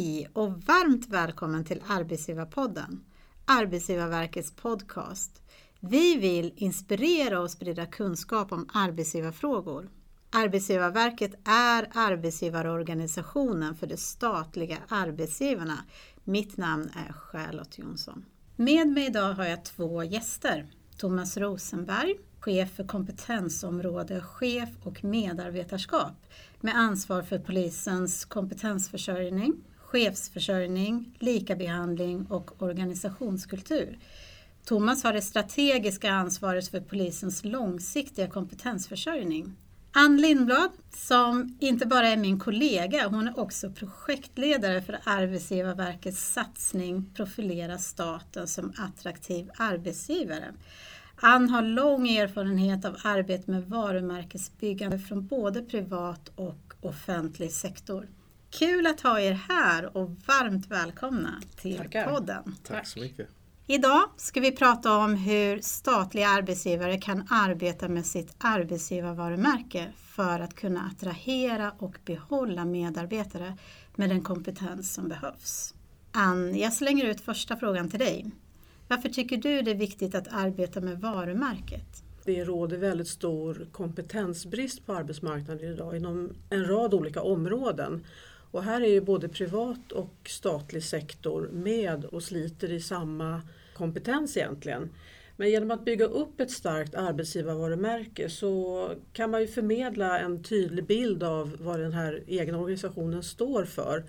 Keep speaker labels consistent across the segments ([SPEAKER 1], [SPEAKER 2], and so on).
[SPEAKER 1] Hej och varmt välkommen till Arbetsgivarpodden, Arbetsgivarverkets podcast. Vi vill inspirera och sprida kunskap om arbetsgivarfrågor. Arbetsgivarverket är arbetsgivarorganisationen för de statliga arbetsgivarna. Mitt namn är Charlotte Jonsson. Med mig idag har jag två gäster. Thomas Rosenberg, chef för kompetensområde chef och medarbetarskap med ansvar för polisens kompetensförsörjning, chefsförsörjning, likabehandling och organisationskultur. Thomas har det strategiska ansvaret för polisens långsiktiga kompetensförsörjning. Ann Lindblad, som inte bara är min kollega, hon är också projektledare för Arbetsgivarverkets satsning Profilera staten som attraktiv arbetsgivare. Ann har lång erfarenhet av arbete med varumärkesbyggande från både privat och offentlig sektor. Kul att ha er här och varmt välkomna till Tackar. podden.
[SPEAKER 2] Tack så mycket.
[SPEAKER 1] Idag ska vi prata om hur statliga arbetsgivare kan arbeta med sitt arbetsgivarvarumärke för att kunna attrahera och behålla medarbetare med den kompetens som behövs. Ann, jag slänger ut första frågan till dig. Varför tycker du det är viktigt att arbeta med varumärket?
[SPEAKER 3] Det råder väldigt stor kompetensbrist på arbetsmarknaden idag inom en rad olika områden. Och här är ju både privat och statlig sektor med och sliter i samma kompetens egentligen. Men genom att bygga upp ett starkt arbetsgivarvarumärke så kan man ju förmedla en tydlig bild av vad den här egna organisationen står för.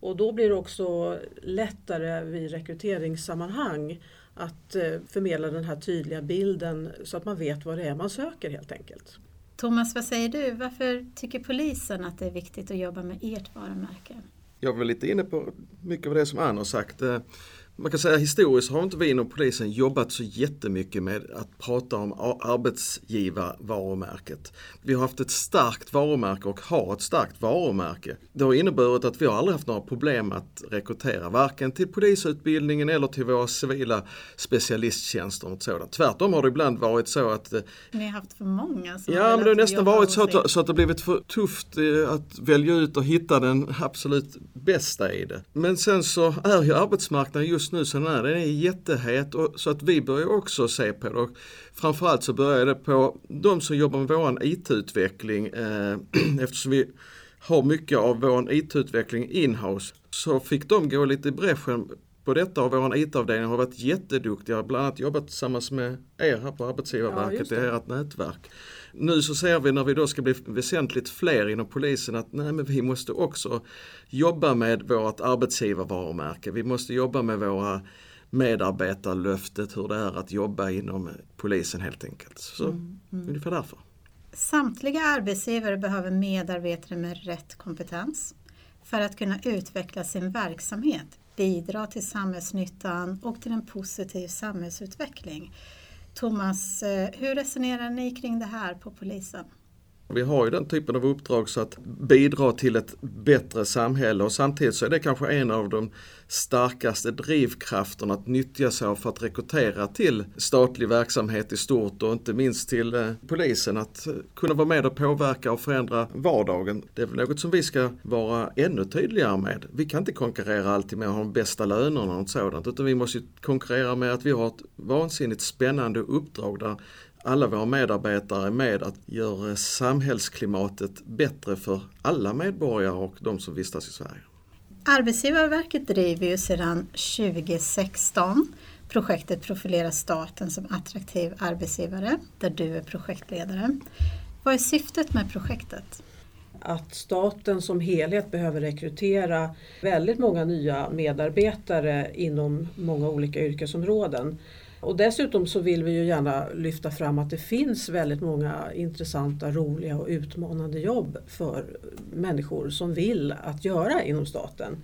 [SPEAKER 3] Och då blir det också lättare vid rekryteringssammanhang att eh, förmedla den här tydliga bilden så att man vet vad det är man söker helt enkelt.
[SPEAKER 1] Thomas, vad säger du? Varför tycker polisen att det är viktigt att jobba med ert varumärke?
[SPEAKER 2] Jag var lite inne på mycket av det som Ann har sagt. Eh, man kan säga historiskt har inte vi inom polisen jobbat så jättemycket med att prata om arbetsgivarvarumärket. Vi har haft ett starkt varumärke och har ett starkt varumärke. Det har inneburit att vi har aldrig haft några problem att rekrytera, varken till polisutbildningen eller till våra civila specialisttjänster. Och sådant. Tvärtom har det ibland varit så att...
[SPEAKER 1] Eh, Ni har haft för många? Som
[SPEAKER 2] ja, men det har nästan varit så att, så att det blivit för tufft eh, att välja ut och hitta den absolut bästa i det. Men sen så är ju arbetsmarknaden just just nu så den är, den är jättehet och, så att vi börjar också se på det. Och framförallt så börjar det på de som jobbar med våran IT-utveckling eh, eftersom vi har mycket av vår IT-utveckling inhouse så fick de gå lite i bräschen på detta och vår IT-avdelning har varit jätteduktiga, bland annat jobbat tillsammans med er här på Arbetsgivarverket ja, i ert nätverk. Nu så ser vi när vi då ska bli väsentligt fler inom polisen att nej men vi måste också jobba med vårt arbetsgivarvarumärke. Vi måste jobba med våra medarbetarlöftet, hur det är att jobba inom polisen helt enkelt. Så mm, mm. ungefär därför.
[SPEAKER 1] Samtliga arbetsgivare behöver medarbetare med rätt kompetens för att kunna utveckla sin verksamhet, bidra till samhällsnyttan och till en positiv samhällsutveckling. Thomas, eh, hur resonerar ni kring det här på polisen?
[SPEAKER 2] Vi har ju den typen av uppdrag så att bidra till ett bättre samhälle och samtidigt så är det kanske en av de starkaste drivkrafterna att nyttja sig av för att rekrytera till statlig verksamhet i stort och inte minst till eh, polisen att eh, kunna vara med och påverka och förändra vardagen. Det är väl något som vi ska vara ännu tydligare med. Vi kan inte konkurrera alltid med att ha de bästa lönerna och något sådant utan vi måste konkurrera med att vi har ett vansinnigt spännande uppdrag där alla våra medarbetare med att göra samhällsklimatet bättre för alla medborgare och de som vistas i Sverige.
[SPEAKER 1] Arbetsgivarverket driver ju sedan 2016 projektet Profilera staten som attraktiv arbetsgivare där du är projektledare. Vad är syftet med projektet?
[SPEAKER 3] Att staten som helhet behöver rekrytera väldigt många nya medarbetare inom många olika yrkesområden. Och dessutom så vill vi ju gärna lyfta fram att det finns väldigt många intressanta, roliga och utmanande jobb för människor som vill att göra inom staten.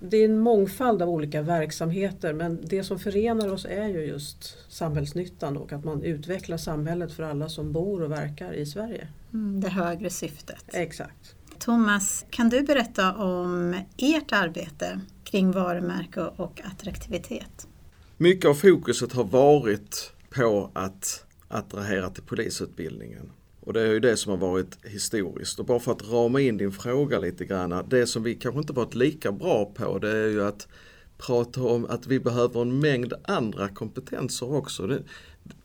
[SPEAKER 3] Det är en mångfald av olika verksamheter men det som förenar oss är ju just samhällsnyttan och att man utvecklar samhället för alla som bor och verkar i Sverige.
[SPEAKER 1] Mm, det högre syftet.
[SPEAKER 3] Exakt.
[SPEAKER 1] Thomas, kan du berätta om ert arbete kring varumärke och attraktivitet?
[SPEAKER 2] Mycket av fokuset har varit på att attrahera till polisutbildningen. Och det är ju det som har varit historiskt. Och bara för att rama in din fråga lite grann. Det som vi kanske inte varit lika bra på det är ju att prata om att vi behöver en mängd andra kompetenser också. Det,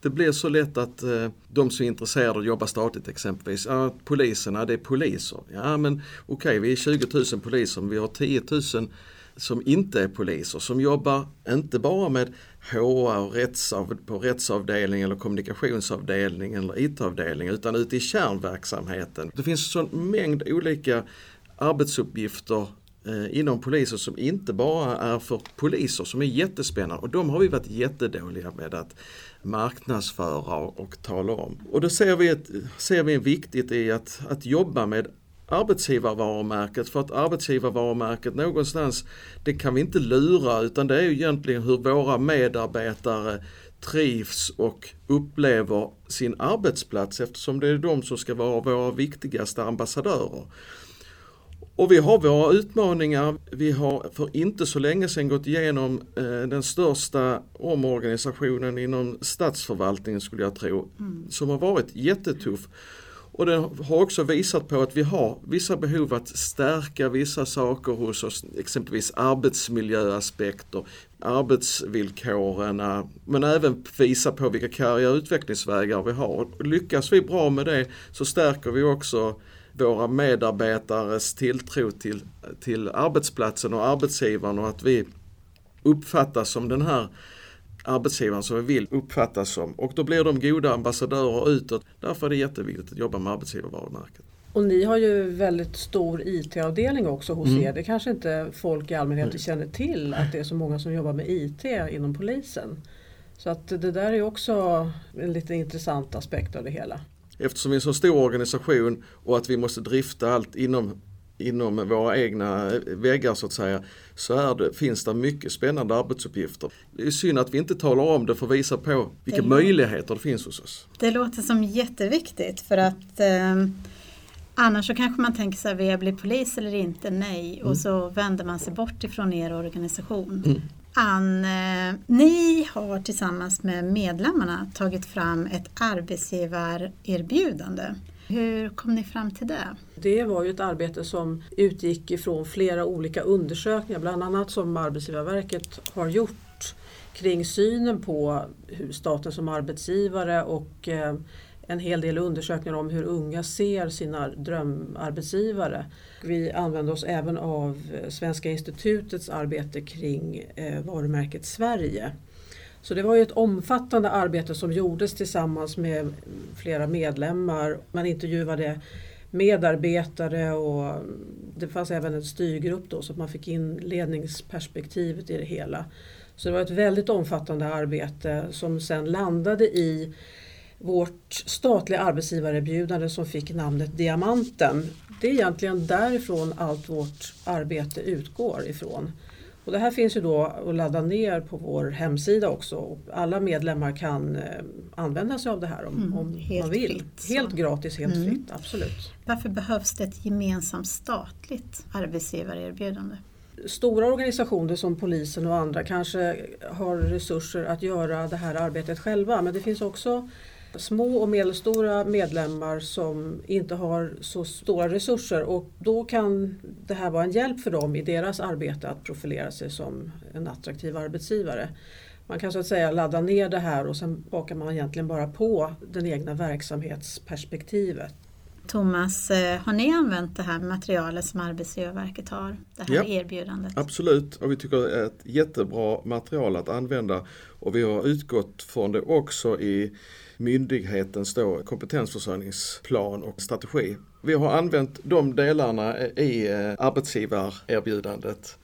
[SPEAKER 2] det blir så lätt att eh, de som är intresserade av att jobba statligt exempelvis, ja, poliserna det är poliser. Ja men okej okay, vi är 20 000 poliser men vi har 10 000 som inte är poliser som jobbar inte bara med HR och rättsav, på rättsavdelning eller kommunikationsavdelning eller IT-avdelning utan ute i kärnverksamheten. Det finns en sån mängd olika arbetsuppgifter eh, inom polisen som inte bara är för poliser som är jättespännande och de har vi varit jättedåliga med att marknadsföra och tala om. Och då ser vi, ett, ser vi en viktigt i att, att jobba med arbetsgivarvarumärket för att arbetsgivarvarumärket någonstans det kan vi inte lura utan det är ju egentligen hur våra medarbetare trivs och upplever sin arbetsplats eftersom det är de som ska vara våra viktigaste ambassadörer. Och vi har våra utmaningar. Vi har för inte så länge sedan gått igenom eh, den största omorganisationen inom statsförvaltningen skulle jag tro. Mm. Som har varit jättetuff. Och den har också visat på att vi har vissa behov att stärka vissa saker hos oss, exempelvis arbetsmiljöaspekter, arbetsvillkoren, men även visa på vilka karriär och utvecklingsvägar vi har. Lyckas vi bra med det så stärker vi också våra medarbetares tilltro till, till arbetsplatsen och arbetsgivaren och att vi uppfattas som den här arbetsgivaren som vi vill uppfattas som. Och då blir de goda ambassadörer utåt. Därför är det jätteviktigt att jobba med arbetsgivarvarumärket.
[SPEAKER 3] Och ni har ju väldigt stor IT-avdelning också hos mm. er. Det kanske inte folk i allmänhet mm. känner till att det är så många som jobbar med IT inom polisen. Så att det där är också en lite intressant aspekt av det hela.
[SPEAKER 2] Eftersom vi är en så stor organisation och att vi måste drifta allt inom inom våra egna väggar så att säga, så det, finns det mycket spännande arbetsuppgifter. Det är synd att vi inte talar om det för att visa på vilka det möjligheter det finns hos oss.
[SPEAKER 1] Det låter som jätteviktigt för att eh, annars så kanske man tänker sig, vill jag bli polis eller inte? Nej. Mm. Och så vänder man sig bort ifrån er organisation. Mm. Ann, eh, ni har tillsammans med medlemmarna tagit fram ett arbetsgivarerbjudande. Hur kom ni fram till det?
[SPEAKER 3] Det var ju ett arbete som utgick ifrån flera olika undersökningar, bland annat som Arbetsgivarverket har gjort kring synen på staten som arbetsgivare och eh, en hel del undersökningar om hur unga ser sina drömarbetsgivare. Vi använde oss även av eh, Svenska institutets arbete kring eh, varumärket Sverige. Så det var ju ett omfattande arbete som gjordes tillsammans med flera medlemmar. Man intervjuade medarbetare och det fanns även en styrgrupp då så att man fick in ledningsperspektivet i det hela. Så det var ett väldigt omfattande arbete som sen landade i vårt statliga arbetsgivarerbjudande som fick namnet Diamanten. Det är egentligen därifrån allt vårt arbete utgår ifrån. Och det här finns ju då att ladda ner på vår hemsida också. Alla medlemmar kan eh, använda sig av det här om, mm, om man vill. Fritt, helt gratis, helt mm. fritt, absolut.
[SPEAKER 1] Varför behövs det ett gemensamt statligt arbetsgivarerbjudande?
[SPEAKER 3] Stora organisationer som polisen och andra kanske har resurser att göra det här arbetet själva men det finns också små och medelstora medlemmar som inte har så stora resurser och då kan det här vara en hjälp för dem i deras arbete att profilera sig som en attraktiv arbetsgivare. Man kan så att säga ladda ner det här och sen bakar man egentligen bara på den egna verksamhetsperspektivet.
[SPEAKER 1] Thomas, eh, har ni använt det här materialet som Arbetsgivarverket har? Det här ja, erbjudandet?
[SPEAKER 2] Absolut, och vi tycker det är ett jättebra material att använda. Och vi har utgått från det också i myndighetens då kompetensförsörjningsplan och strategi. Vi har använt de delarna i eh, arbetsgivarerbjudandet.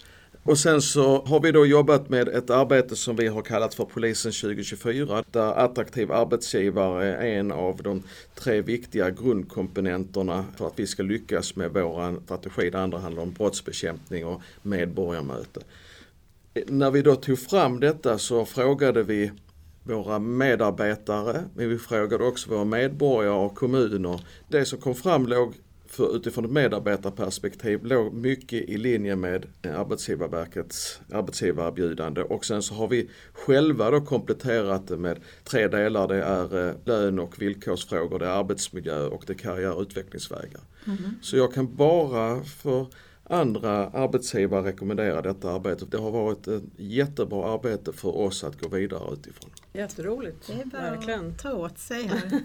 [SPEAKER 2] Och sen så har vi då jobbat med ett arbete som vi har kallat för Polisen 2024 där attraktiv arbetsgivare är en av de tre viktiga grundkomponenterna för att vi ska lyckas med vår strategi. Det andra handlar om brottsbekämpning och medborgarmöte. När vi då tog fram detta så frågade vi våra medarbetare, men vi frågade också våra medborgare och kommuner. Det som kom fram låg för utifrån ett medarbetarperspektiv låg mycket i linje med Arbetsgivarverkets arbetsgivarerbjudande och sen så har vi själva då kompletterat det med tre delar. Det är eh, lön och villkorsfrågor, det är arbetsmiljö och det är karriär och utvecklingsvägar. Mm. Så jag kan bara för andra arbetsgivare rekommendera detta arbete. Det har varit ett jättebra arbete för oss att gå vidare utifrån.
[SPEAKER 3] Jätteroligt,
[SPEAKER 1] det är bara verkligen. Att ta åt sig här.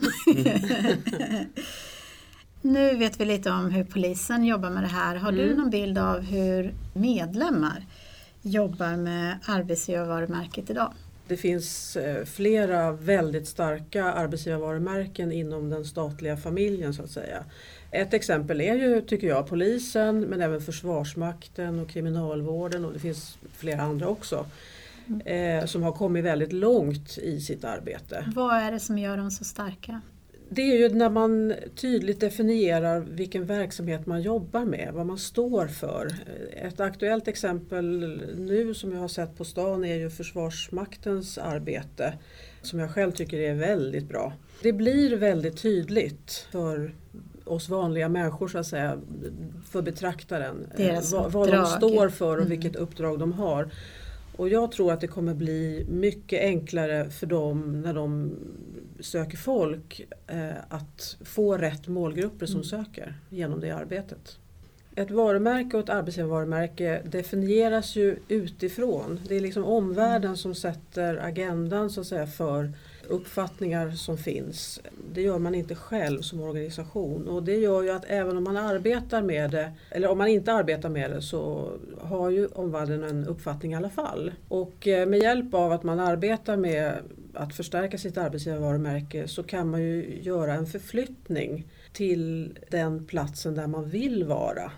[SPEAKER 1] nu vet vi lite om hur polisen jobbar med det här. Har mm. du någon bild av hur medlemmar jobbar med arbetsgivarvarumärket idag?
[SPEAKER 3] Det finns eh, flera väldigt starka arbetsgivarvarumärken inom den statliga familjen så att säga. Ett exempel är ju, tycker jag, polisen men även Försvarsmakten och Kriminalvården och det finns flera andra också. Eh, som har kommit väldigt långt i sitt arbete.
[SPEAKER 1] Vad är det som gör dem så starka?
[SPEAKER 3] Det är ju när man tydligt definierar vilken verksamhet man jobbar med, vad man står för. Ett aktuellt exempel nu som jag har sett på stan är ju Försvarsmaktens arbete som jag själv tycker är väldigt bra. Det blir väldigt tydligt för oss vanliga människor så att säga, för betraktaren.
[SPEAKER 1] Deras
[SPEAKER 3] vad, vad de står för och mm. vilket uppdrag de har. Och jag tror att det kommer bli mycket enklare för dem när de söker folk eh, att få rätt målgrupper som mm. söker genom det arbetet. Ett varumärke och ett arbetsgivarvarumärke definieras ju utifrån. Det är liksom omvärlden som sätter agendan så att säga för uppfattningar som finns. Det gör man inte själv som organisation och det gör ju att även om man arbetar med det, eller om man inte arbetar med det så har ju omvärlden en uppfattning i alla fall. Och eh, med hjälp av att man arbetar med att förstärka sitt arbetsgivarvarumärke så kan man ju göra en förflyttning till den platsen där man vill vara.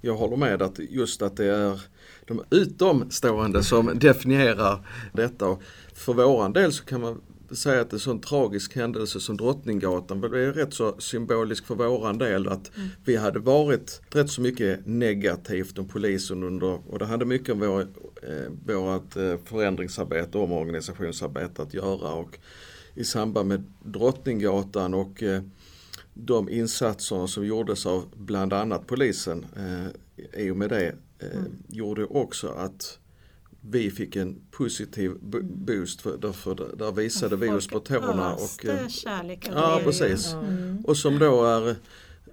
[SPEAKER 2] Jag håller med att just att det är de utomstående som definierar detta. För våran del så kan man säga att en sån tragisk händelse som Drottninggatan blev rätt så symbolisk för våran del att mm. vi hade varit rätt så mycket negativt om polisen under, och det hade mycket om vår, eh, vårt eh, förändringsarbete och omorganisationsarbete att göra och i samband med Drottninggatan och eh, de insatserna som gjordes av bland annat polisen eh, i och med det eh, mm. gjorde också att vi fick en positiv boost för, därför där visade vi oss på tårna.
[SPEAKER 1] Och, eh, kärlek och
[SPEAKER 2] Ja precis. Mm. Och som då är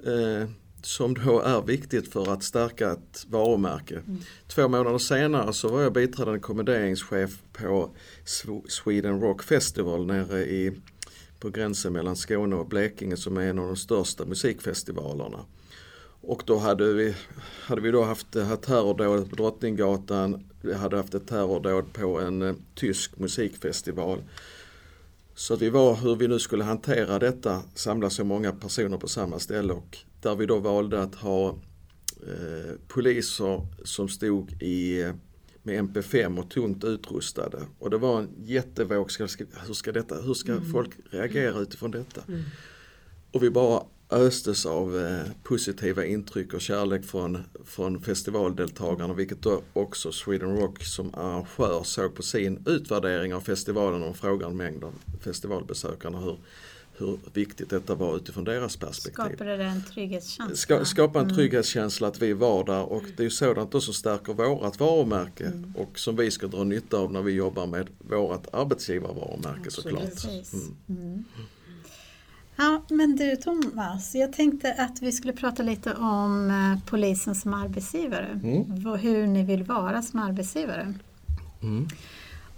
[SPEAKER 2] eh, som då är viktigt för att stärka ett varumärke. Mm. Två månader senare så var jag biträdande kommenderingschef på Sweden Rock Festival nere i, på gränsen mellan Skåne och Blekinge som är en av de största musikfestivalerna. Och då hade vi, hade vi då haft det här terrordådet på Drottninggatan, vi hade haft ett terrordåd på en eh, tysk musikfestival. Så att vi var hur vi nu skulle hantera detta, samla så många personer på samma ställe och där vi då valde att ha eh, poliser som stod i, eh, med MP5 och tungt utrustade. Och det var en jättevåg, hur ska, detta, hur ska mm. folk reagera utifrån detta? Mm. Och vi bara östes av eh, positiva intryck och kärlek från, från festivaldeltagarna vilket då också Sweden Rock som arrangör såg på sin utvärdering av festivalen och frågade en mängd av festivalbesökarna hur, hur viktigt detta var utifrån deras perspektiv.
[SPEAKER 1] Skapade det en trygghetskänsla?
[SPEAKER 2] Ska, skapa en mm. trygghetskänsla att vi var där och det är sådant då som stärker vårat varumärke mm. och som vi ska dra nytta av när vi jobbar med vårat arbetsgivarvarumärke såklart. Mm.
[SPEAKER 1] Ja, men du Thomas, jag tänkte att vi skulle prata lite om eh, polisen som arbetsgivare. Mm. Hur ni vill vara som arbetsgivare. Mm.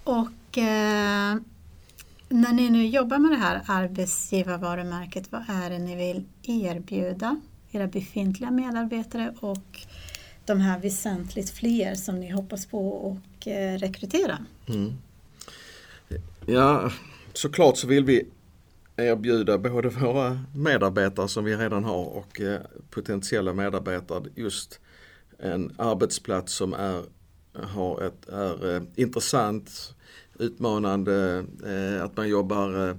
[SPEAKER 1] Och eh, när ni nu jobbar med det här arbetsgivarvarumärket, vad är det ni vill erbjuda era befintliga medarbetare och de här väsentligt fler som ni hoppas på och eh, rekrytera? Mm.
[SPEAKER 2] Ja, såklart så vill vi erbjuda både våra medarbetare som vi redan har och eh, potentiella medarbetare just en arbetsplats som är, har ett, är eh, intressant, utmanande, eh, att man jobbar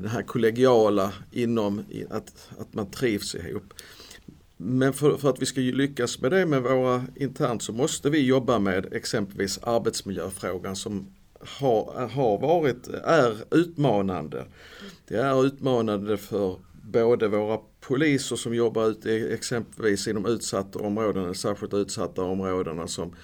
[SPEAKER 2] det här kollegiala inom att, att man trivs ihop. Men för, för, att vi ska lyckas med det med våra internt så måste vi jobba med exempelvis arbetsmiljöfrågan som har, har varit, är utmanande. Det är utmanande för både våra poliser som jobbar ute exempelvis inom utsatta områden, särskilt utsatta områdena som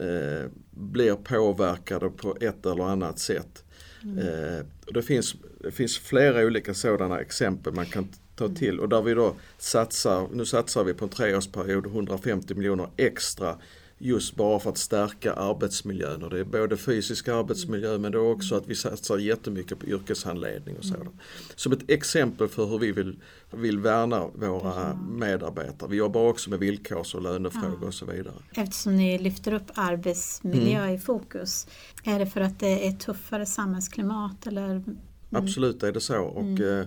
[SPEAKER 2] eh, blir påverkade på ett eller annat sätt. Mm. Eh, det, finns, det finns flera olika sådana exempel man kan ta mm. till och där vi då satsar, nu satsar vi på en treårsperiod 150 miljoner extra just bara för att stärka arbetsmiljön. Och det är både fysisk arbetsmiljö men det är också att vi satsar jättemycket på yrkeshandledning och sådant. Som ett exempel för hur vi vill, vill värna våra medarbetare. Vi jobbar också med villkors och lönefrågor och så vidare.
[SPEAKER 1] Eftersom ni lyfter upp arbetsmiljö mm. i fokus, är det för att det är tuffare samhällsklimat eller? Mm.
[SPEAKER 2] Absolut är det så. Och, mm. eh,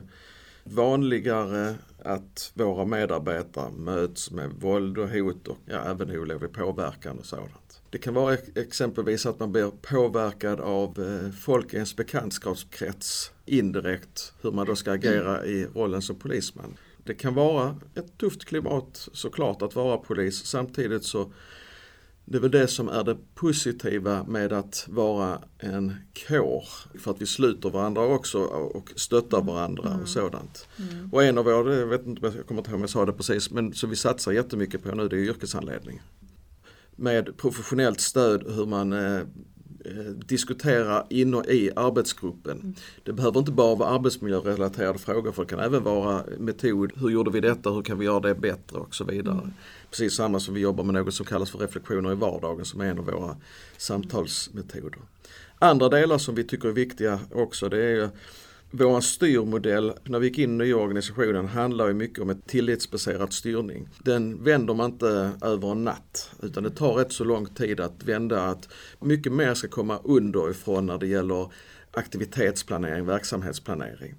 [SPEAKER 2] vanligare att våra medarbetare möts med våld och hot och ja, även olovlig påverkan och sådant. Det kan vara exempelvis att man blir påverkad av eh, folk i ens bekantskapskrets indirekt hur man då ska agera i rollen som polisman. Det kan vara ett tufft klimat såklart att vara polis samtidigt så det är väl det som är det positiva med att vara en kår. För att vi sluter varandra också och stöttar varandra mm. och sådant. Mm. Och en av våra, jag vet inte, jag kommer inte ihåg om jag sa det precis, men som vi satsar jättemycket på nu det är yrkeshandledning. Med professionellt stöd hur man Eh, diskutera in och i arbetsgruppen. Mm. Det behöver inte bara vara arbetsmiljörelaterade frågor för det kan även vara metod, hur gjorde vi detta, hur kan vi göra det bättre och så vidare. Mm. Precis samma som vi jobbar med något som kallas för reflektioner i vardagen som är en av våra samtalsmetoder. Andra delar som vi tycker är viktiga också det är vår styrmodell när vi gick in i nya organisationen handlar ju mycket om ett tillitsbaserad styrning. Den vänder man inte över en natt utan det tar rätt så lång tid att vända att mycket mer ska komma underifrån när det gäller aktivitetsplanering, verksamhetsplanering.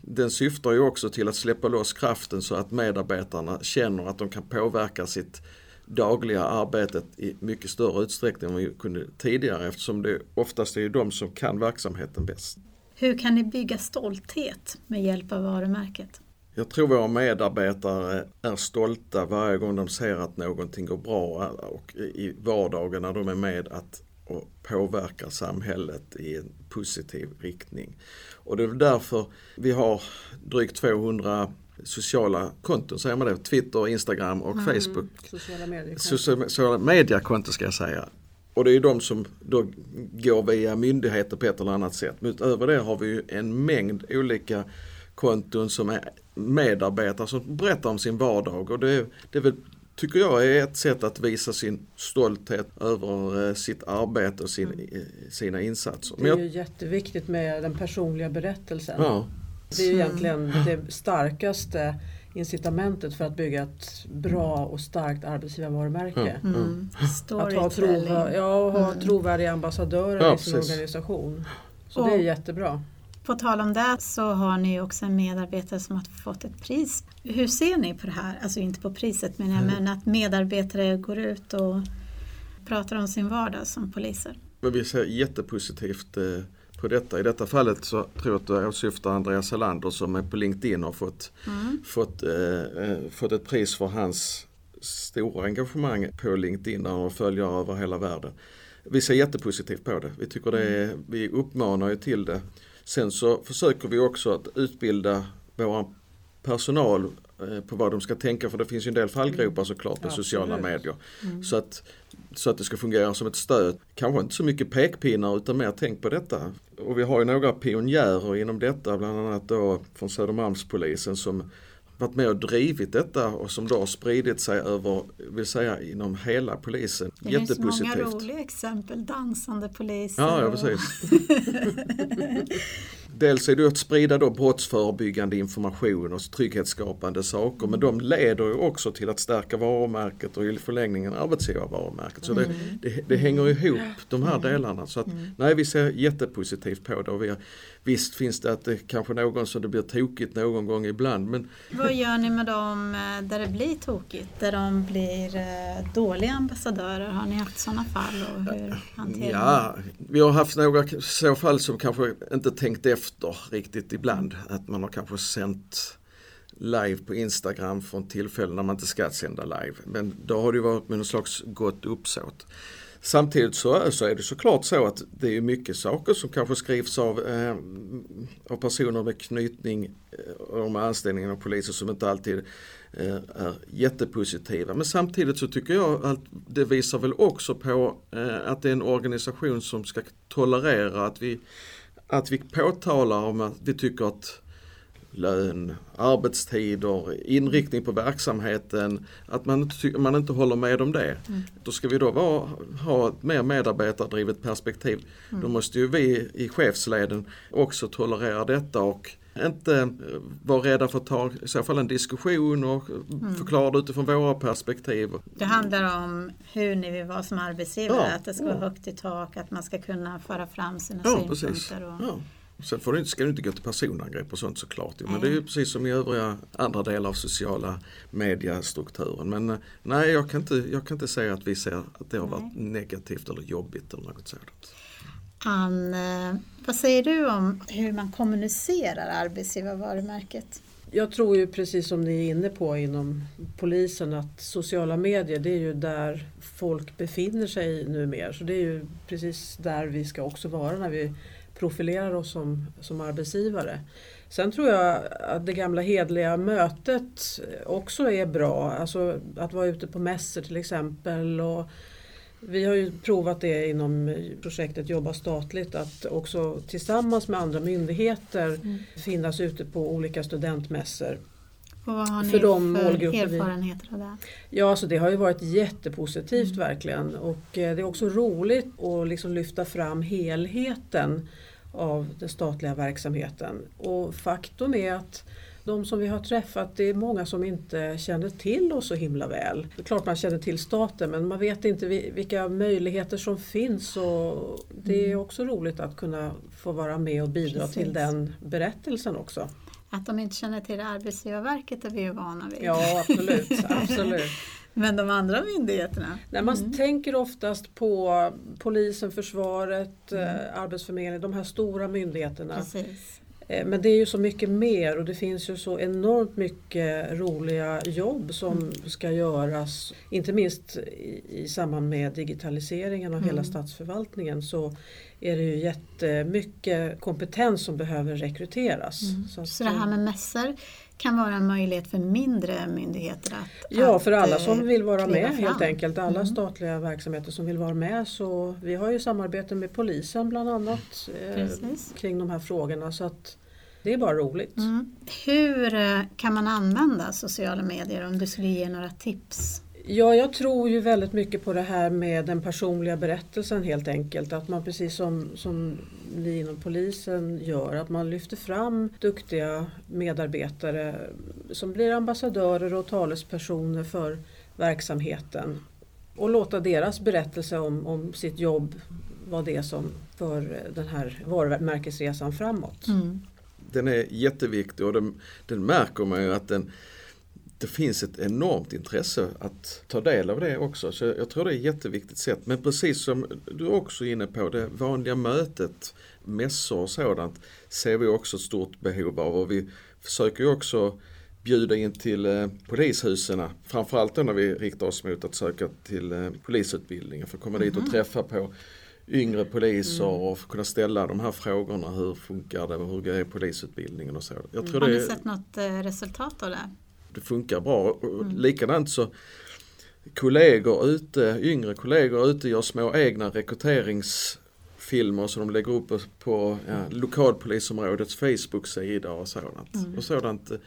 [SPEAKER 2] Den syftar ju också till att släppa loss kraften så att medarbetarna känner att de kan påverka sitt dagliga arbetet i mycket större utsträckning än vi kunde tidigare eftersom det oftast är de som kan verksamheten bäst.
[SPEAKER 1] Hur kan ni bygga stolthet med hjälp av varumärket?
[SPEAKER 2] Jag tror våra medarbetare är stolta varje gång de ser att någonting går bra och i vardagen när de är med att och påverkar samhället i en positiv riktning. Och det är därför vi har drygt 200 sociala konton, säger man det? Twitter, Instagram och mm, Facebook.
[SPEAKER 3] Sociala mediekonton.
[SPEAKER 2] Sociala mediekonton ska jag säga. Och det är de som då går via myndigheter på ett eller annat sätt. Men utöver det har vi ju en mängd olika konton som är medarbetare som berättar om sin vardag. Och det, det är väl, tycker jag är ett sätt att visa sin stolthet över eh, sitt arbete och sin, mm. sina insatser.
[SPEAKER 3] Det är ju jätteviktigt med den personliga berättelsen. Ja. Det är ju egentligen det starkaste incitamentet för att bygga ett bra och starkt arbetsgivarvarumärke. Mm. Mm. Att ha, trov, ja, ha mm. trovärdiga ambassadörer ja, i sin precis. organisation. Så och, det är jättebra.
[SPEAKER 1] På tal om det så har ni också en medarbetare som har fått ett pris. Hur ser ni på det här? Alltså inte på priset men, mm. men att medarbetare går ut och pratar om sin vardag som poliser.
[SPEAKER 2] Men vi ser jättepositivt eh, på detta. I detta fallet så tror jag att du åsyftar Andreas Helander som är på LinkedIn har fått, mm. fått, eh, eh, fått ett pris för hans stora engagemang på LinkedIn där han har följare över hela världen. Vi ser jättepositivt på det. Vi tycker det är, mm. vi uppmanar ju till det. Sen så försöker vi också att utbilda våra personal eh, på vad de ska tänka för det finns ju en del fallgropar såklart med ja, sociala medier. Mm. Så, att, så att det ska fungera som ett stöd. Kanske inte så mycket pekpinnar utan mer tänk på detta. Och vi har ju några pionjärer inom detta, bland annat då från Södermalmspolisen som varit med och drivit detta och som då har spridit sig över, vill säga inom hela polisen.
[SPEAKER 1] Det finns många roliga exempel, dansande poliser.
[SPEAKER 2] Ja, ja precis. Dels är det att sprida då brottsförebyggande information och trygghetsskapande saker men de leder ju också till att stärka varumärket och i förlängningen arbetsgivarvarumärket. Så det, mm. det, det, hänger ihop de här delarna. Så att, mm. nej, vi ser jättepositivt på det. Och vi, visst finns det att det kanske någon som det blir tokigt någon gång ibland. Men...
[SPEAKER 1] Vad gör ni med dem eh, där det blir tokigt? Där de blir eh, dåliga ambassadörer? Har ni haft sådana fall och hur hanterar
[SPEAKER 2] Ja, vi har haft några så fall som kanske inte tänkt efter riktigt ibland. Att man har kanske sänt live på Instagram från tillfällen när man inte ska sända live. Men då har det varit med någon slags gott uppsåt. Samtidigt så, så är det såklart så att det är mycket saker som kanske skrivs av, eh, av personer med knytning eh, och med anställningen av poliser som inte alltid eh, är jättepositiva. Men samtidigt så tycker jag att det visar väl också på eh, att det är en organisation som ska tolerera att vi, att vi påtalar om att vi tycker att lön, arbetstider, inriktning på verksamheten, att man inte, man inte håller med om det. Mm. Då ska vi då vara, ha ett mer medarbetardrivet perspektiv. Mm. Då måste ju vi i chefsleden också tolerera detta och inte vara rädda för att ta i så fall en diskussion och mm. förklara det utifrån våra perspektiv.
[SPEAKER 1] Det handlar om hur ni vill vara som arbetsgivare, ja, att det ska ja. vara högt i tak, att man ska kunna föra fram sina ja, synpunkter. Och... Ja.
[SPEAKER 2] Sen får du, ska du inte gå till personangrepp och sånt såklart. Men det är ju precis som i övriga andra delar av sociala mediestrukturen. Men eh, nej, jag kan, inte, jag kan inte säga att vi ser att det har varit negativt eller jobbigt eller något sådant.
[SPEAKER 1] Ann, eh, vad säger du om hur man kommunicerar arbetsgivarvarumärket?
[SPEAKER 3] Jag tror ju precis som ni är inne på inom polisen att sociala medier det är ju där folk befinner sig numera. Så det är ju precis där vi ska också vara när vi profilerar oss som, som arbetsgivare. Sen tror jag att det gamla hedliga mötet också är bra. Alltså att vara ute på mässor till exempel. Och vi har ju provat det inom projektet Jobba statligt att också tillsammans med andra myndigheter mm. finnas ute på olika studentmässor.
[SPEAKER 1] Och vad har ni för, de för erfarenheter av det?
[SPEAKER 3] Ja, alltså det har ju varit jättepositivt mm. verkligen och eh, det är också roligt att liksom lyfta fram helheten av den statliga verksamheten. Och faktum är att de som vi har träffat, det är många som inte känner till oss så himla väl. Det är klart man känner till staten men man vet inte vilka möjligheter som finns och det är mm. också roligt att kunna få vara med och bidra Precis. till den berättelsen också.
[SPEAKER 1] Att de inte känner till Arbetsgivarverket är vi ju vana vid.
[SPEAKER 3] Ja absolut. absolut.
[SPEAKER 1] Men de andra myndigheterna?
[SPEAKER 3] Nej, man mm. tänker oftast på polisen, försvaret, mm. Eh, Arbetsförmedlingen, de här stora myndigheterna.
[SPEAKER 1] Precis.
[SPEAKER 3] Eh, men det är ju så mycket mer och det finns ju så enormt mycket roliga jobb som mm. ska göras. Inte minst i, samband med digitaliseringen av mm. hela statsförvaltningen så är det ju jättemycket kompetens som behöver rekryteras.
[SPEAKER 1] Mm. Så, att, så det här med mässor kan vara en möjlighet för mindre myndigheter att
[SPEAKER 3] Ja, för alla som eh, vill vara med fram. helt enkelt. Alla mm. statliga verksamheter som vill vara med. Så vi har ju samarbete med polisen bland annat eh, kring de här frågorna. Så att det är bara roligt. Mm.
[SPEAKER 1] Hur eh, kan man använda sociala medier om du skulle ge några tips?
[SPEAKER 3] Ja, jag tror ju väldigt mycket på det här med den personliga berättelsen helt enkelt. Att man precis som, som ni inom polisen gör, att man lyfter fram duktiga medarbetare som blir ambassadörer och talespersoner för verksamheten. Och låta deras berättelse om, om sitt jobb vara det som för den här varumärkesresan framåt. Mm.
[SPEAKER 2] Den är jätteviktig och den, den märker man ju att den det finns ett enormt intresse att ta del av det också. Så jag tror det är ett jätteviktigt sätt. Men precis som du också är inne på, det vanliga mötet, mässor och sådant, ser vi också ett stort behov av. Och vi försöker ju också bjuda in till eh, polishusen, framförallt då när vi riktar oss mot att söka till eh, polisutbildningen för att komma mm. dit och mhm. träffa på yngre poliser mm. och kunna ställa de här frågorna. Hur funkar det? Hur är polisutbildningen och så.
[SPEAKER 1] Jag tror Har ni sett något eh, resultat av det?
[SPEAKER 2] det funkar bra. Mm. Likadant så kollegor ute, yngre kollegor ute gör små egna rekryteringsfilmer som de lägger upp på ja, lokalpolisområdets Facebook-sida och sådant. Mm. Och sådant eh,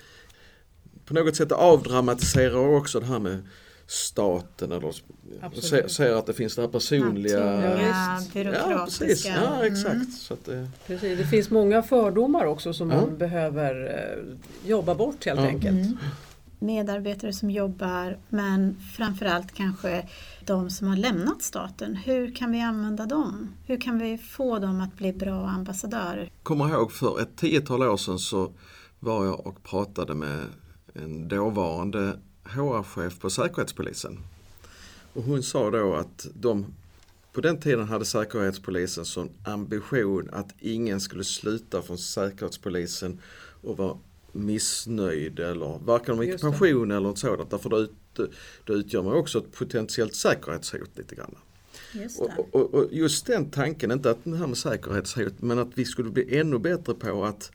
[SPEAKER 2] på något sätt avdramatiserar också det här med staten eller ser att det finns det här personliga...
[SPEAKER 1] Ja,
[SPEAKER 2] ja, precis. Ja, exakt. Mm. Så att,
[SPEAKER 3] eh. precis. Det finns många fördomar också som ja. man behöver eh, jobba bort helt ja. enkelt. Mm
[SPEAKER 1] medarbetare som jobbar men framförallt kanske de som har lämnat staten. Hur kan vi använda dem? Hur kan vi få dem att bli bra ambassadörer?
[SPEAKER 2] Kommer ihåg för ett tiotal år sedan så var jag och pratade med en dåvarande HR-chef på Säkerhetspolisen. Och hon sa då att de på den tiden hade Säkerhetspolisen som ambition att ingen skulle sluta från Säkerhetspolisen och vara missnöjd eller varken med pension eller något sådant. Därför då, ut, då utgör man också ett potentiellt säkerhetshot lite grann.
[SPEAKER 1] Just
[SPEAKER 2] Och, och, och just den tanken, inte att det här med säkerhetshot, men att vi skulle bli ännu bättre på att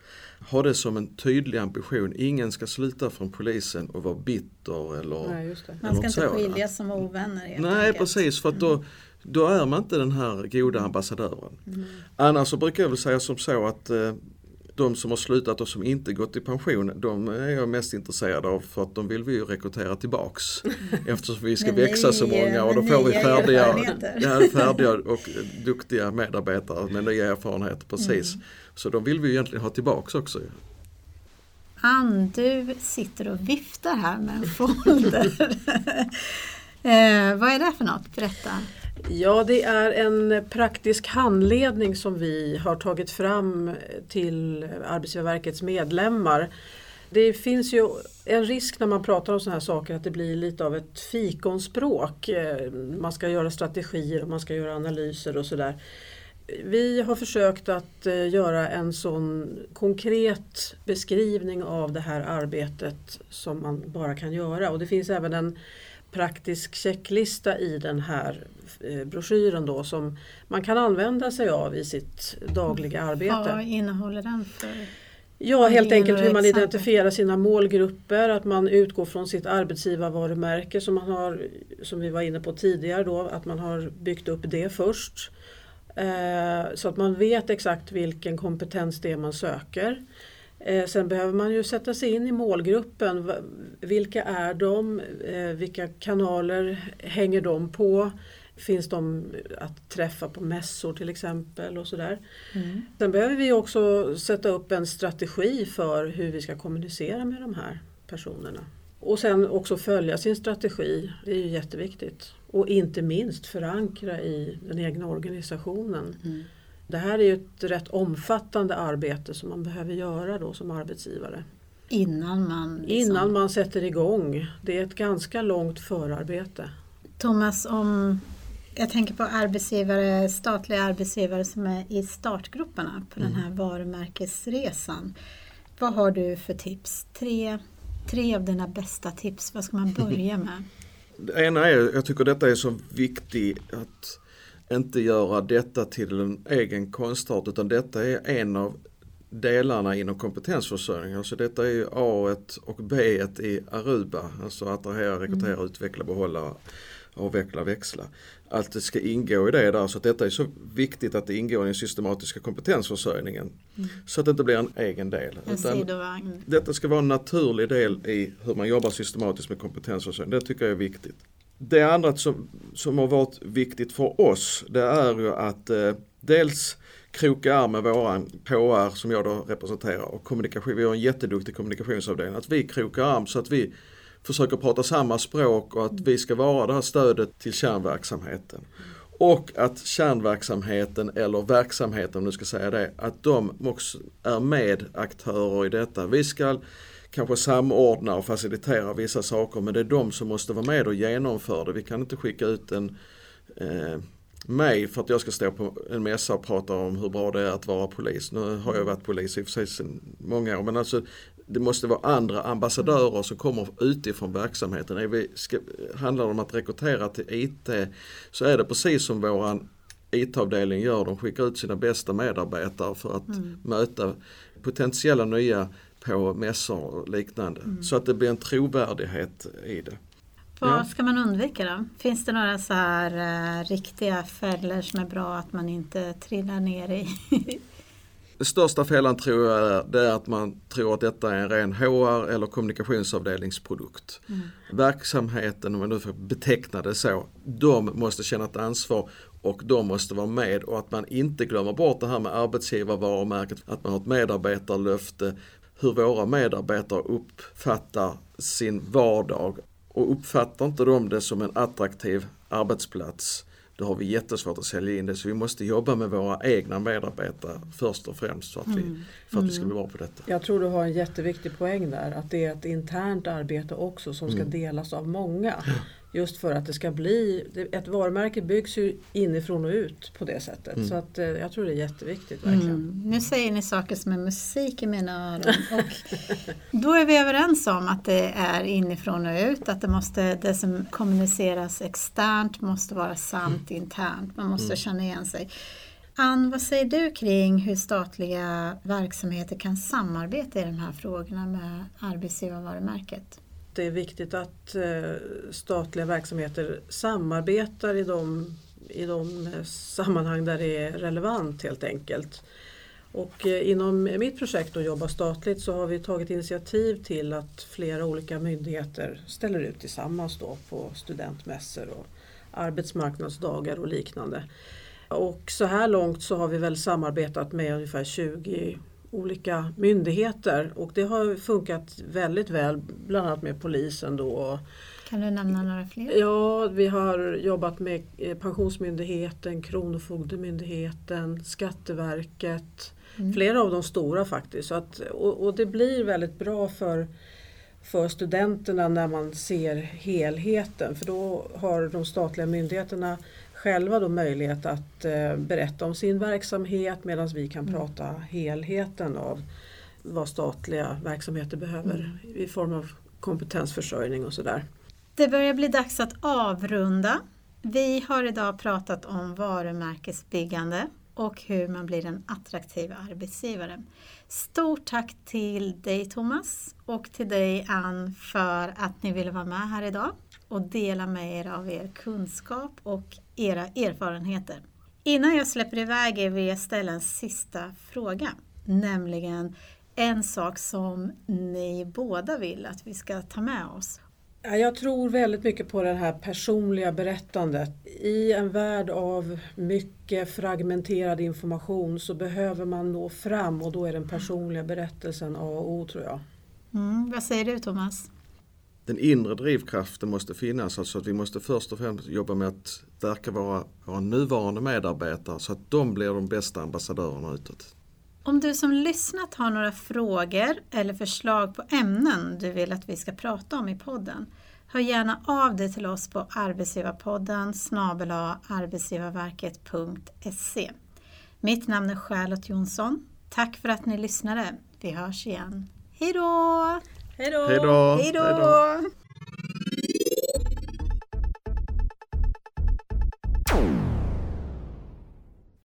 [SPEAKER 2] ha det som en tydlig ambition. Ingen ska sluta från polisen och vara bitter eller
[SPEAKER 3] Nej, just det.
[SPEAKER 1] Man ska inte skiljas som ovänner
[SPEAKER 2] Nej
[SPEAKER 1] enkelt.
[SPEAKER 2] precis för att då, då är man inte den här goda ambassadören. Annars så brukar jag väl säga som så att eh, de som har slutat och som inte gått i pension, de är jag mest intresserad av för att de vill vi ju rekrytera tillbaks. Eftersom vi ska växa så många och då får vi färdiga, ja, färdiga och duktiga medarbetare med nya erfarenheter. Precis.
[SPEAKER 1] Mm.
[SPEAKER 2] Så de vill vi egentligen ha tillbaks också.
[SPEAKER 1] Ann, du sitter och viftar här med en folder. eh, vad är det för något? Berätta.
[SPEAKER 3] Ja, det är en praktisk handledning som vi har tagit fram till Arbetsgivarverkets medlemmar. Det finns ju en risk när man pratar om sådana här saker att det blir lite av ett fikonspråk. Eh, man ska göra strategier och man ska göra analyser och sådär. Vi har försökt att eh, göra en sån konkret beskrivning av det här arbetet som man bara kan göra och det finns även en praktisk checklista i den här eh, broschyren då som man kan använda sig av i sitt dagliga arbete.
[SPEAKER 1] Vad innehåller den för?
[SPEAKER 3] Ja, helt enkelt hur man identifierar sina målgrupper, att man utgår från sitt arbetsgivarvarumärke som man har, som vi var inne på tidigare då, att man har byggt upp det först. Eh, så att man vet exakt vilken kompetens det är man söker. Eh, sen behöver man ju sätta sig in i målgruppen. Vilka är de? Eh, vilka kanaler hänger de på? Finns de att träffa på mässor till exempel och sådär.
[SPEAKER 1] Mm.
[SPEAKER 3] Sen behöver vi också sätta upp en strategi för hur vi ska kommunicera med de här personerna. Och sen också följa sin strategi, det är ju jätteviktigt. Och inte minst förankra i den egna organisationen.
[SPEAKER 1] Mm.
[SPEAKER 3] Det här är ju ett rätt omfattande arbete som man behöver göra då som arbetsgivare.
[SPEAKER 1] Innan man... Liksom...
[SPEAKER 3] Innan man sätter igång. Det är ett ganska långt förarbete.
[SPEAKER 1] Thomas, om jag tänker på arbetsgivare, statliga arbetsgivare som är i startgrupperna på den här varumärkesresan. Vad har du för tips? Tre, tre av dina bästa tips, vad ska man börja med?
[SPEAKER 2] Det ena är, jag tycker detta är så viktigt att inte göra detta till en egen konstart utan detta är en av delarna inom kompetensförsörjning. Alltså detta är ju A och B i Aruba, alltså attrahera, rekrytera, utveckla, behålla, avveckla, växla. Allt det ska ingå i det där så att detta är så viktigt att det ingår i den systematiska kompetensförsörjningen. Så att det inte blir en egen del.
[SPEAKER 1] En
[SPEAKER 2] Utan detta ska vara en naturlig del i hur man jobbar systematiskt med kompetensförsörjning. Det tycker jag är viktigt. Det andra som, som har varit viktigt för oss det är ju att eh, dels kroka arm med våran påar som jag då representerar och kommunikation. Vi har en jätteduktig kommunikationsavdelning. Att vi krokar arm så att vi försöker prata samma språk och att vi ska vara det här stödet till kärnverksamheten. Och att kärnverksamheten eller verksamheten om du ska säga det, att de också är medaktörer i detta. Vi ska kanske samordna och facilitera vissa saker men det är de som måste vara med och genomföra det. Vi kan inte skicka ut en eh, mig för att jag ska stå på en mässa och prata om hur bra det är att vara polis. Nu har jag varit polis i och för sig sedan många år men alltså det måste vara andra ambassadörer som kommer utifrån verksamheten. Är vi, ska, handlar det om att rekrytera till IT så är det precis som våran IT-avdelning gör. De skickar ut sina bästa medarbetare för att möta potentiella nya på mässor och liknande. Så att det blir en trovärdighet i det.
[SPEAKER 1] Vad
[SPEAKER 2] Ja.
[SPEAKER 1] ska man undvika då? Finns det några så här eh, riktiga fällor som är bra att man inte trillar ner i?
[SPEAKER 2] Den största fällan tror jag är, det är att man tror att detta är en ren HR eller kommunikationsavdelningsprodukt. Verksamheten, om man nu får beteckna det så, de måste känna ett ansvar och de måste vara med och att man inte glömmer bort det här med arbetsgivarvarumärket, att man har ett medarbetarlöfte, hur våra medarbetare uppfattar sin vardag och uppfattar inte de det som en attraktiv arbetsplats då har vi jättesvårt att sälja in det. Så vi måste jobba med våra egna medarbetare först och främst så att vi, för att vi ska bli bra på detta.
[SPEAKER 3] Jag tror du har en jätteviktig poäng där, att det är ett internt arbete också som ska delas av många. Just för att det ska bli, ett varumärke byggs ju inifrån och ut på det sättet.
[SPEAKER 2] Mm.
[SPEAKER 3] Så att, eh, jag tror det är jätteviktigt verkligen.
[SPEAKER 1] Mm. Nu säger ni saker som är musik i mina öron. Och då är vi överens om att det är inifrån och ut, att det, måste, det som kommuniceras externt måste vara sant internt. Man måste
[SPEAKER 2] Mm.
[SPEAKER 1] känna igen sig. Ann, vad säger du kring hur statliga verksamheter kan samarbeta i de här frågorna med arbetsgivarvarumärket?
[SPEAKER 3] Det är viktigt att eh, statliga verksamheter samarbetar i de, i de eh, sammanhang där det är relevant helt enkelt. Och eh, inom mitt projekt att jobba statligt så har vi tagit initiativ till att flera olika myndigheter ställer ut tillsammans då på studentmässor och arbetsmarknadsdagar och liknande. Och så här långt så har vi väl samarbetat med ungefär 20 olika myndigheter och det har funkat väldigt väl, bland annat med polisen då.
[SPEAKER 1] Kan du nämna några fler?
[SPEAKER 3] Ja, vi har jobbat med eh, Pensionsmyndigheten, Kronofogdemyndigheten, Skatteverket,
[SPEAKER 1] Mm.
[SPEAKER 3] flera av de stora faktiskt. Så att, och, och det blir väldigt bra för, för studenterna när man ser helheten för då har de statliga myndigheterna själva då möjlighet att eh, berätta om sin verksamhet medan vi kan
[SPEAKER 1] Mm.
[SPEAKER 3] prata helheten av vad statliga verksamheter behöver i form av kompetensförsörjning och sådär.
[SPEAKER 1] Det börjar bli dags att avrunda. Vi har idag pratat om varumärkesbyggande och hur man blir en attraktiv arbetsgivare. Stort tack till dig Thomas och till dig Ann för att ni ville vara med här idag och dela med er av er kunskap och era erfarenheter. Innan jag släpper iväg er vill jag ställa en sista fråga, nämligen en sak som ni båda vill att vi ska ta med oss.
[SPEAKER 3] Ja, Jag tror väldigt mycket på det här personliga berättandet. I en värld av mycket fragmenterad information så behöver man nå fram och då är den personliga berättelsen A och O tror jag.
[SPEAKER 1] Mm, vad säger du Thomas?
[SPEAKER 2] Den inre drivkraften måste finnas, alltså att vi måste först och främst jobba med att stärka våra, våra nuvarande medarbetare så att de blir de bästa ambassadörerna utåt.
[SPEAKER 1] Om du som lyssnat har några frågor eller förslag på ämnen du vill att vi ska prata om i podden, hör gärna av dig till oss på arbetsgivarpodden snabel arbetsgivarverket.se. Mitt namn är Charlotte Jonsson. Tack för att ni lyssnade. Vi hörs igen.
[SPEAKER 3] Hej då!
[SPEAKER 2] Hej då!
[SPEAKER 1] Hej då!